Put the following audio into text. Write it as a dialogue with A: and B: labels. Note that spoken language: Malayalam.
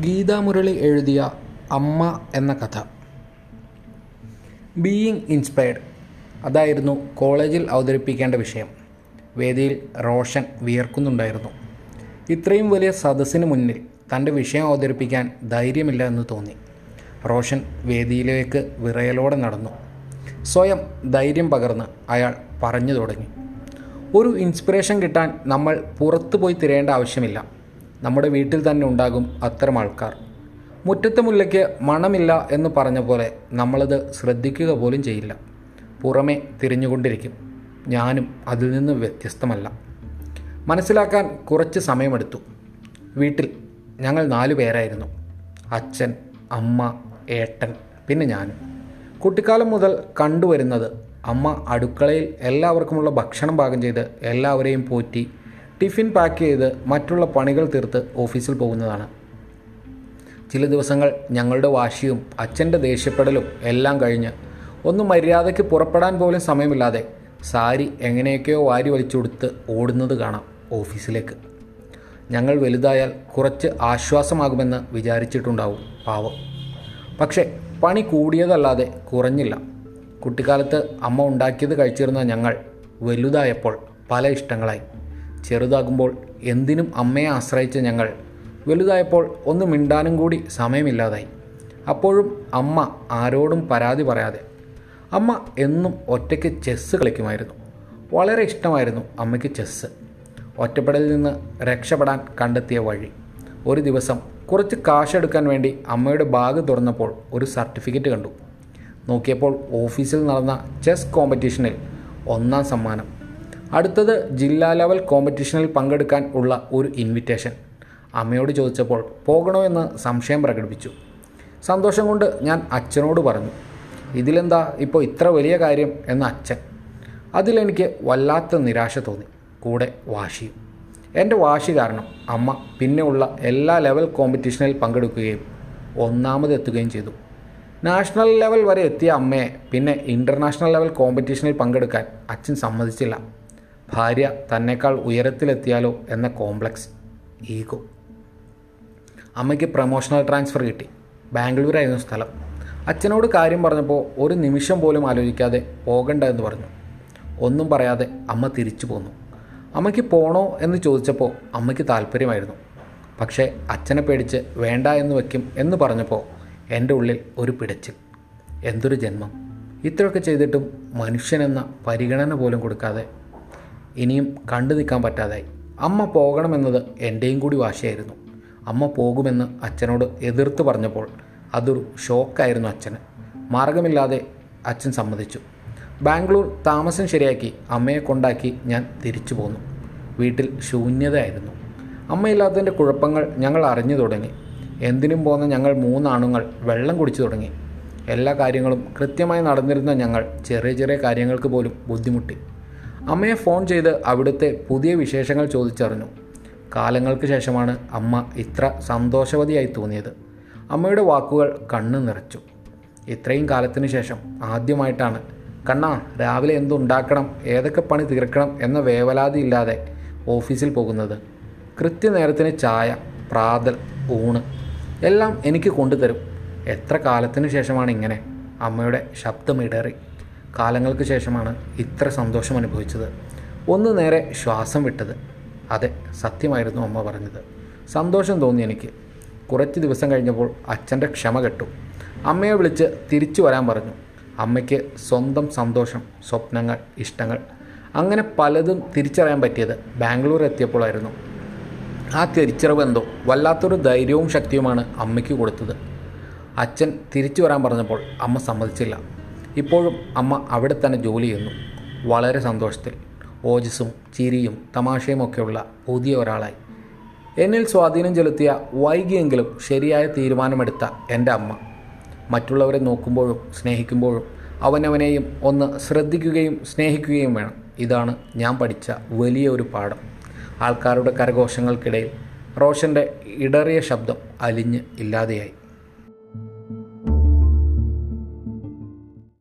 A: ഗീതാമുരളി എഴുതിയ അമ്മ എന്ന കഥ. ബീയിങ് ഇൻസ്പയർഡ് അതായിരുന്നു കോളേജിൽ അവതരിപ്പിക്കേണ്ട വിഷയം. വേദിയിൽ റോഷൻ വിയർക്കുന്നുണ്ടായിരുന്നു. ഇത്രയും വലിയ സദസ്സിന് മുന്നിൽ തന്റെ വിഷയം അവതരിപ്പിക്കാൻ ധൈര്യമില്ല എന്ന് തോന്നി. റോഷൻ വേദിയിലേക്ക് വിറയലോടെ നടന്നു. സ്വയം ധൈര്യം പകർന്ന് അയാൾ പറഞ്ഞു തുടങ്ങി. ഒരു ഇൻസ്പിറേഷൻ കിട്ടാൻ നമ്മൾ പുറത്തു പോയി തിരയേണ്ട ആവശ്യമില്ല. നമ്മുടെ വീട്ടിൽ തന്നെ ഉണ്ടാകും അത്തരം ആൾക്കാർ. മുറ്റത്തെ മുല്ലയ്ക്ക് മണമില്ല എന്ന് പറഞ്ഞ പോലെ നമ്മളത് ശ്രദ്ധിക്കുക പോലും ചെയ്യില്ല. പുറമെ തിരിഞ്ഞുകൊണ്ടിരിക്കും. ഞാനും അതിൽ നിന്ന് വ്യത്യസ്തമല്ല. മനസ്സിലാക്കാൻ കുറച്ച് സമയമെടുത്തു. വീട്ടിൽ ഞങ്ങൾ നാലു പേരായിരുന്നു. അച്ഛൻ അമ്മ ഏട്ടൻ പിന്നെ ഞാനും. കുട്ടിക്കാലം മുതൽ കണ്ടുവരുന്നത് അമ്മ അടുക്കളയിൽ എല്ലാവർക്കുമുള്ള ഭക്ഷണം പാകം ചെയ്ത് എല്ലാവരെയും പോറ്റി ടിഫിൻ പാക്ക് ചെയ്ത് മറ്റുള്ള പണികൾ തീർത്ത് ഓഫീസിൽ പോകുന്നതാണ്. ചില ദിവസങ്ങൾ ഞങ്ങളുടെ വാശിയും അച്ഛന്റെ ദേഷ്യപ്പെടലും എല്ലാം കഴിഞ്ഞ് ഒന്ന് മര്യാദയ്ക്ക് പുറപ്പെടാൻ പോലും സമയമില്ലാതെ സാരി എങ്ങനെയൊക്കെയോ വാരി വലിച്ചുകൊടുത്ത് ഓടുന്നത് കാണാം ഓഫീസിലേക്ക്. ഞങ്ങൾ വലുതായാൽ കുറച്ച് ആശ്വാസമാകുമെന്ന് വിചാരിച്ചിട്ടുണ്ടാവും പാവം. പക്ഷേ പണി കൂടിയതല്ലാതെ കുറഞ്ഞില്ല. കുട്ടിക്കാലത്ത് അമ്മ ഉണ്ടാക്കിയത് കഴിച്ചിരുന്ന ഞങ്ങൾ വലുതായപ്പോൾ പല ഇഷ്ടങ്ങളായി. ചെറുതാകുമ്പോൾ എന്തിനും അമ്മയെ ആശ്രയിച്ച ഞങ്ങൾ വലുതായപ്പോൾ ഒന്ന് മിണ്ടാനും കൂടി സമയമില്ലാതായി. അപ്പോഴും അമ്മ ആരോടും പരാതി പറയാതെ. അമ്മ എന്നും ഒറ്റയ്ക്ക് ചെസ്സ് കളിക്കുമായിരുന്നു. വളരെ ഇഷ്ടമായിരുന്നു അമ്മയ്ക്ക് ചെസ്സ്. ഒറ്റപ്പെടലിൽ നിന്ന് രക്ഷപ്പെടാൻ കണ്ടെത്തിയ വഴി. ഒരു ദിവസം കുറച്ച് കാശെടുക്കാൻ വേണ്ടി അമ്മയുടെ ബാഗ് തുറന്നപ്പോൾ ഒരു സർട്ടിഫിക്കറ്റ് കണ്ടു. നോക്കിയപ്പോൾ ഓഫീസിൽ നടന്ന ചെസ് കോമ്പറ്റീഷനിൽ ഒന്നാം സമ്മാനം. അടുത്തത് ജില്ലാ ലെവൽ കോമ്പറ്റീഷനിൽ പങ്കെടുക്കാൻ ഉള്ള ഒരു ഇൻവിറ്റേഷൻ അമ്മയോട് ചോദിച്ചപ്പോൾ പോകണോ എന്ന് സംശയം പ്രകടിപ്പിച്ചു. സന്തോഷം കൊണ്ട് ഞാൻ അച്ഛനോട് പറഞ്ഞു ഇതിലെന്താ ഇപ്പോൾ ഇത്ര വലിയ കാര്യം? എന്ന അച്ഛൻ. അതിലെനിക്ക് വല്ലാത്ത നിരാശ തോന്നി. കൂടെ വാശിയും. എന്റെ വാശി കാരണം അമ്മ പിന്നെ ഉള്ള എല്ലാ ലെവൽ കോമ്പറ്റീഷനിൽ പങ്കെടുക്കുകയും ഒന്നാമതെത്തുകയും ചെയ്തു. നാഷണൽ ലെവൽ വരെ എത്തിയ അമ്മയെ പിന്നെ ഇന്റർനാഷണൽ ലെവൽ കോമ്പറ്റീഷനിൽ പങ്കെടുക്കാൻ അച്ഛൻ സമ്മതിച്ചില്ല. ഭാര്യ തന്നെക്കാൾ ഉയരത്തിലെത്തിയാലോ എന്ന കോംപ്ലക്സ് ഈഗോ. അമ്മയ്ക്ക് പ്രൊമോഷണൽ ട്രാൻസ്ഫർ കിട്ടി. ബാംഗ്ലൂരായിരുന്നു സ്ഥലം. അച്ഛനോട് കാര്യം പറഞ്ഞപ്പോൾ ഒരു നിമിഷം പോലും ആലോചിക്കാതെ പോകണ്ട എന്ന് പറഞ്ഞു. ഒന്നും പറയാതെ അമ്മ തിരിച്ചു പോന്നു. അമ്മയ്ക്ക് പോണോ എന്ന് ചോദിച്ചപ്പോൾ അമ്മയ്ക്ക് താല്പര്യമായിരുന്നു. പക്ഷേ അച്ഛനെ പേടിച്ച് വേണ്ട എന്ന് വയ്ക്കും എന്ന് പറഞ്ഞപ്പോൾ എന്റെ ഉള്ളിൽ ഒരു പിടച്ചിൽ. എന്തൊരു ജന്മം. ഇത്രയൊക്കെ ചെയ്തിട്ടും മനുഷ്യനെന്ന പരിഗണന പോലും കൊടുക്കാതെ ഇനിയും കണ്ടു നിൽക്കാൻ പറ്റാതായി. അമ്മ പോകണമെന്നത് എന്റെയും കൂടി വാശിയായിരുന്നു. അമ്മ പോകുമെന്ന് അച്ഛനോട് എതിർത്ത് പറഞ്ഞപ്പോൾ അതൊരു ഷോക്കായിരുന്നു അച്ഛന്. മാർഗമില്ലാതെ അച്ഛൻ സമ്മതിച്ചു. ബാംഗ്ലൂർ താമസം ശരിയാക്കി അമ്മയെ കൊണ്ടാക്കി ഞാൻ തിരിച്ചു പോന്നു. വീട്ടിൽ ശൂന്യതയായിരുന്നു. അമ്മയില്ലാത്തതിന്റെ കുഴപ്പങ്ങൾ ഞങ്ങൾ അറിഞ്ഞു തുടങ്ങി. എന്തിനും പോകുന്ന ഞങ്ങൾ മൂന്നാണുങ്ങൾ വെള്ളം കുടിച്ചു തുടങ്ങി. എല്ലാ കാര്യങ്ങളും കൃത്യമായി നടന്നിരുന്ന ഞങ്ങൾ ചെറിയ ചെറിയ കാര്യങ്ങൾക്ക് പോലും ബുദ്ധിമുട്ടി. അമ്മയെ ഫോൺ ചെയ്ത് അവിടുത്തെ പുതിയ വിശേഷങ്ങൾ ചോദിച്ചറിഞ്ഞു. കാലങ്ങൾക്ക് ശേഷമാണ് അമ്മ ഇത്ര സന്തോഷവതിയായി തോന്നിയത്. അമ്മയുടെ വാക്കുകൾ കണ്ണു നിറച്ചു. ഇത്രയും കാലത്തിന് ശേഷം ആദ്യമായിട്ടാണ് കണ്ണാ രാവിലെ എന്തുണ്ടാക്കണം ഏതൊക്കെ പണി തീർക്കണം എന്ന വേവലാതി ഇല്ലാതെ ഓഫീസിൽ പോകുന്നത്. കൃത്യനേരത്തിന് ചായ പ്രാതൽ ഊണ് എല്ലാം എനിക്ക് കൊണ്ടുതരും. എത്ര കാലത്തിന് ശേഷമാണ് ഇങ്ങനെ അമ്മയുടെ ശബ്ദം ഇടറി. കാലങ്ങൾക്ക് ശേഷമാണ് ഇത്ര സന്തോഷം അനുഭവിച്ചത്. ഒന്ന് നേരെ ശ്വാസം വിട്ടത്. അതെ സത്യമായിരുന്നു അമ്മ പറഞ്ഞത്. സന്തോഷം തോന്നി എനിക്ക്. കുറച്ച് ദിവസം കഴിഞ്ഞപ്പോൾ അച്ഛന്റെ ക്ഷമ കെട്ടു. അമ്മയെ വിളിച്ച് തിരിച്ചു വരാൻ പറഞ്ഞു. അമ്മയ്ക്ക് സ്വന്തം സന്തോഷം സ്വപ്നങ്ങൾ ഇഷ്ടങ്ങൾ അങ്ങനെ പലതും തിരിച്ചറിയാൻ പറ്റിയത് ബാംഗ്ലൂർ എത്തിയപ്പോഴായിരുന്നു. ആ തിരിച്ചറിവ് എന്തോ വല്ലാത്തൊരു ധൈര്യവും ശക്തിയുമാണ് അമ്മയ്ക്ക് കൊടുത്തത്. അച്ഛൻ തിരിച്ചു വരാൻ പറഞ്ഞപ്പോൾ അമ്മ സമ്മതിച്ചില്ല. ഇപ്പോഴും അമ്മ അവിടെ തന്നെ ജോലി ചെയ്യുന്നു. വളരെ സന്തോഷത്തിൽ. ഓജസ്സും ചിരിയും തമാശയും ഒക്കെയുള്ള പുതിയ ഒരാളായി. എന്നിൽ സ്വാധീനം ചെലുത്തിയ വൈകിയെങ്കിലും ശരിയായ തീരുമാനമെടുത്ത എന്റെ അമ്മ. മറ്റുള്ളവരെ നോക്കുമ്പോഴും സ്നേഹിക്കുമ്പോഴും അവനവനെയും ഒന്ന് ശ്രദ്ധിക്കുകയും സ്നേഹിക്കുകയും വേണം. ഇതാണ് ഞാൻ പഠിച്ച വലിയ ഒരു പാഠം. ആൾക്കാരുടെ കരഘോഷങ്ങൾക്കിടയിൽ റോഷന്റെ ഇടറിയ ശബ്ദം അലിഞ്ഞ് ഇല്ലാതെയായി.